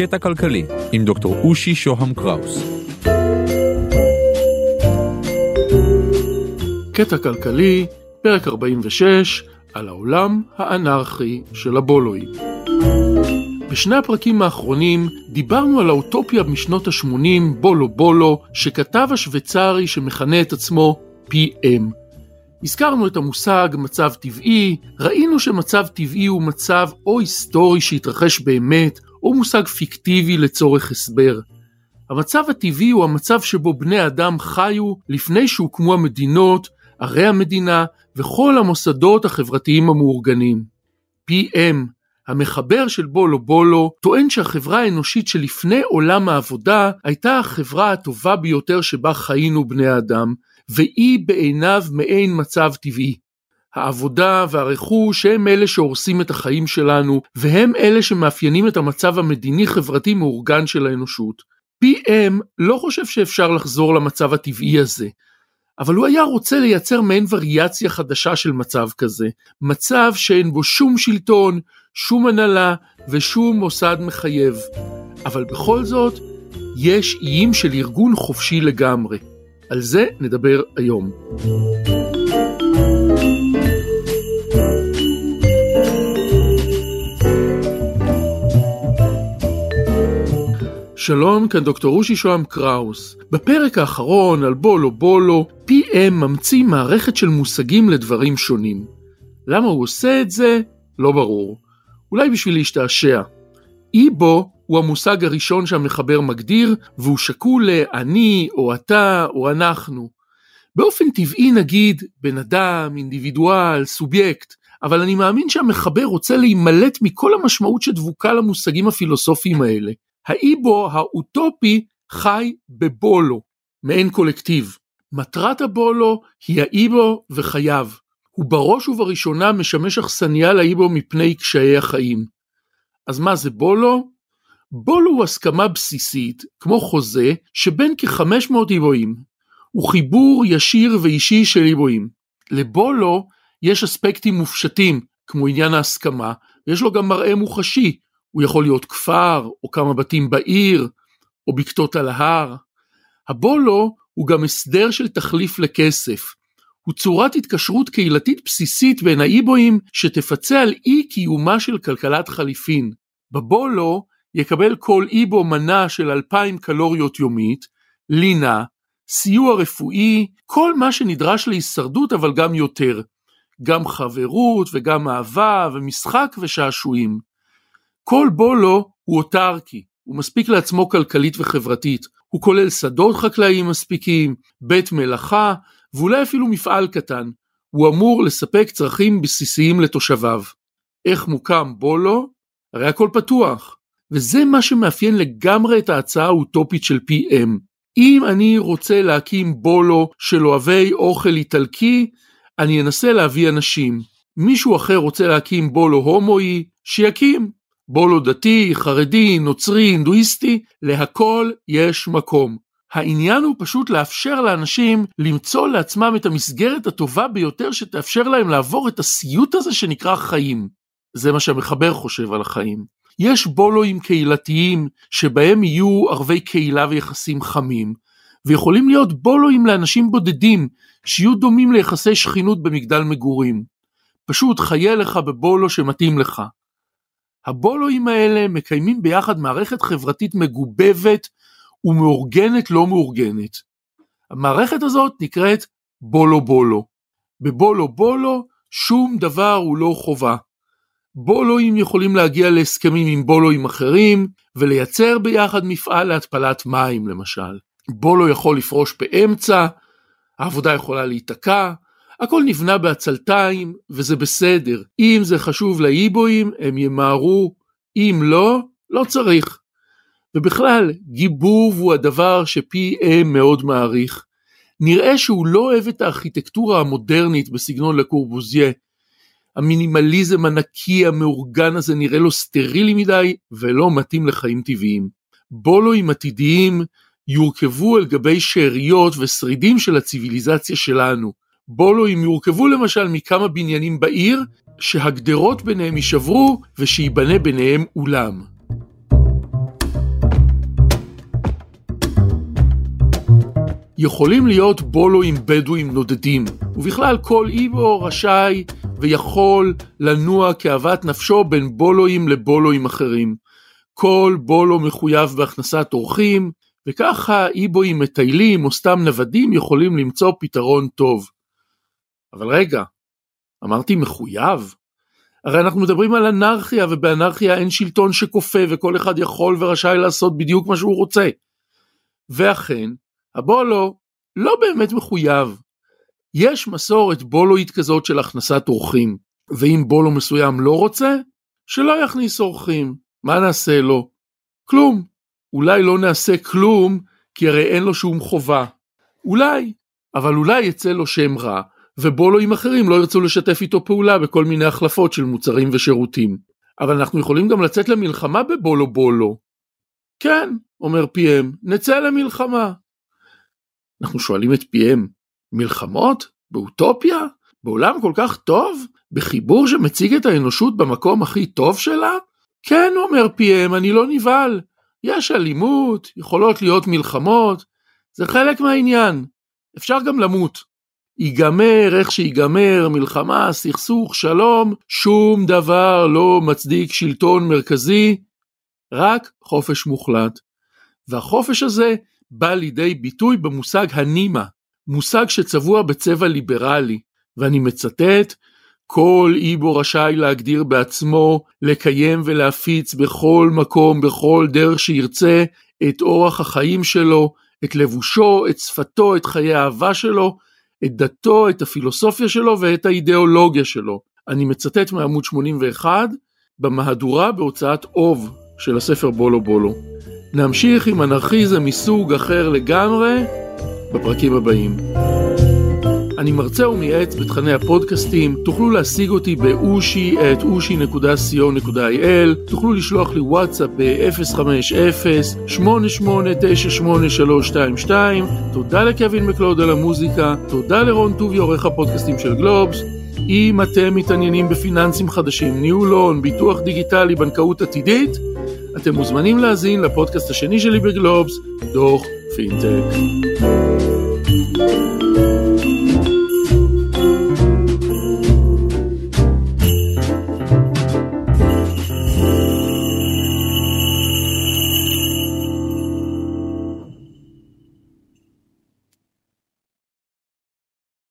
קטע כלכלי עם דוקטור אושי שוהם קראוס. קטע כלכלי, פרק 46, על העולם האנרכי של הבולואים. בשני הפרקים האחרונים דיברנו על האוטופיה משנות ה-80, בולו בולו, שכתב השוויצרי שמכנה את עצמו PM. הזכרנו את המושג מצב טבעי, ראינו שמצב טבעי הוא מצב או היסטורי שהתרחש באמת, או מושג פיקטיבי לצורך הסבר. המצב הטבעי הוא המצב שבו בני אדם חיו לפני שהוקמו המדינות, ערי המדינה וכל המוסדות החברתיים המאורגנים. PM, המחבר של בולו בולו, טוען שהחברה האנושית שלפני עולם העבודה הייתה החברה הטובה ביותר שבה חיינו בני האדם, והיא בעיניו מעין מצב טבעי. העבודה והרכוש הם אלה שהורסים את החיים שלנו, והם אלה שמאפיינים את המצב המדיני-חברתי מאורגן של האנושות. PM לא חושב שאפשר לחזור למצב הטבעי הזה, אבל הוא היה רוצה לייצר מעין וריאציה חדשה של מצב כזה, מצב שאין בו שום שלטון, שום הנהלה ושום מוסד מחייב. אבל בכל זאת, יש איים של ארגון חופשי לגמרי. על זה נדבר היום. שלום, כאן דוקטור רושי שוהם קראוס. בפרק האחרון על בולו בולו, PM ממציא מערכת של מושגים לדברים שונים. למה הוא עושה את זה? לא ברור. אולי בשביל להשתעשע. איבו הוא המושג הראשון שהמחבר מגדיר, והוא שקול ל"אני" או "אתה" או "אנחנו". באופן טבעי נגיד בן אדם, אינדיבידואל, סובייקט, אבל אני מאמין שהמחבר רוצה להימלט מכל המשמעות שדבוקה למושגים הפילוסופיים האלה. האיבו האוטופי חי בבולו, מעין קולקטיב. מטרת הבולו היא האיבו וחייו. הוא בראש ובראשונה משמש אכסניה לאיבו מפני קשיי החיים. אז מה זה בולו? בולו הוא הסכמה בסיסית, כמו חוזה, שבין כ-500 איבואים. הוא חיבור ישיר ואישי של איבואים. לבולו יש אספקטים מופשטים, כמו עניין ההסכמה, ויש לו גם מראה מוחשי, הוא יכול להיות כפר, או כמה בתים בעיר, או בקתות על ההר. הבולו הוא גם הסדר של תחליף לכסף. הוא צורת התקשרות קהילתית בסיסית בין האיבואים שתפצה על אי קיומה של כלכלת חליפין. בבולו יקבל כל איבו מנה של 2,000 קלוריות יומית, לינה, סיוע רפואי, כל מה שנדרש להישרדות אבל גם יותר. גם חברות וגם אהבה ומשחק ושעשועים. כל בולו הוא אוטרקי, הוא מספיק לעצמו כלכלית וחברתית, הוא כולל שדות חקלאיים מספיקים, בית מלאכה ואולי אפילו מפעל קטן, הוא אמור לספק צרכים בסיסיים לתושביו. איך מוקם בולו? הרי הכל פתוח. וזה מה שמאפיין לגמרי את ההצעה האוטופית של PM. אם אני רוצה להקים בולו של אוהבי אוכל איטלקי, אני אנסה להביא אנשים. מישהו אחר רוצה להקים בולו הומואי, שיקים. בולו דתי, חרדי, נוצרי, הינדואיסטי, להכל יש מקום. העניין הוא פשוט לאפשר לאנשים למצוא לעצמם את המסגרת הטובה ביותר שתאפשר להם לעבור את הסיוט הזה שנקרא חיים. זה מה שהמחבר חושב על החיים. יש בולואים קהילתיים שבהם יהיו ערבי קהילה ויחסים חמים, ויכולים להיות בולואים לאנשים בודדים שיהיו דומים ליחסי שכנות במגדל מגורים. פשוט חיה לך בבולו שמתאים לך. הבולואים האלה מקיימים ביחד מערכת חברתית מגובבת ומאורגנת לא מאורגנת. המערכת הזאת נקראת בולו בולו. בבולו בולו שום דבר הוא לא חובה. בולואים יכולים להגיע להסכמים עם בולואים אחרים ולייצר ביחד מפעל להתפלת מים למשל. בולו יכול לפרוש באמצע, העבודה יכולה להיתקע, הכל נבנה בעצלתיים וזה בסדר. אם זה חשוב לאיבואים הם ימהרו, אם לא, לא צריך. ובכלל, גיבוב הוא הדבר ש-PM מאוד מעריך. נראה שהוא לא אוהב את הארכיטקטורה המודרנית בסגנון לקורבוזיה. המינימליזם הנקי המאורגן הזה נראה לו סטרילי מדי ולא מתאים לחיים טבעיים. בולואים עתידיים יורכבו על גבי שאריות ושרידים של הציוויליזציה שלנו. בולו בולואים יורכבו למשל מכמה בניינים בעיר, שהגדרות ביניהם יישברו ושייבנה ביניהם אולם. יכולים להיות בולואים בדואים נודדים, ובכלל כל איבו רשאי ויכול לנוע כאוות נפשו בין בולואים לבולואים אחרים. כל בולו מחויב בהכנסת אורחים, וככה איבואים מטיילים או סתם נוודים יכולים למצוא פתרון טוב. אבל רגע, אמרתי מחויב? הרי אנחנו מדברים על אנרכיה, ובאנרכיה אין שלטון שכופה וכל אחד יכול ורשאי לעשות בדיוק מה שהוא רוצה. ואכן, הבולו לא באמת מחויב. יש מסורת בולואית כזאת של הכנסת אורחים, ואם בולו מסוים לא רוצה, שלא יכניס אורחים. מה נעשה לו? כלום. אולי לא נעשה כלום, כי הרי אין לו שום חובה. אולי, אבל אולי יצא לו שם רע, ובולואים אחרים לא ירצו לשתף איתו פעולה בכל מיני החלפות של מוצרים ושירותים. אבל אנחנו יכולים גם לצאת למלחמה בבולו בולו. כן, אומר PM, נצא למלחמה. אנחנו שואלים את PM, מלחמות? באוטופיה? בעולם כל כך טוב? בחיבור שמציג את האנושות במקום הכי טוב שלה? כן, אומר PM, אני לא נבהל. יש אלימות, יכולות להיות מלחמות, זה חלק מהעניין. אפשר גם למות. ייגמר איך שיגמר, מלחמה, סכסוך, שלום, שום דבר לא מצדיק שלטון מרכזי, רק חופש מוחלט. והחופש הזה בא לידי ביטוי במושג הנימה, מושג שצבוע בצבע ליברלי, ואני מצטט, כל איבו רשאי להגדיר בעצמו, לקיים ולהפיץ בכל מקום, בכל דרך שירצה, את אורח החיים שלו, את לבושו, את שפתו, את חיי האהבה שלו, את דתו, את הפילוסופיה שלו ואת האידיאולוגיה שלו. אני מצטט מעמוד 81, במהדורה בהוצאת אוב של הספר בולו בולו. נמשיך עם אנרכיזם מסוג אחר לגמרי בפרקים הבאים. אני מרצה ומייעץ בתכני הפודקאסטים, תוכלו להשיג אותי באושי את אושי.co.il, תוכלו לשלוח לי וואטסאפ ב-050-88983322, תודה לקווין מקלוד על המוזיקה, תודה לרון טובי עורך הפודקאסטים של גלובס, אם אתם מתעניינים בפיננסים חדשים, ניהול הון, ביטוח דיגיטלי, בנקאות עתידית, אתם מוזמנים להאזין לפודקאסט השני שלי בגלובס, דוח פינטק. thank you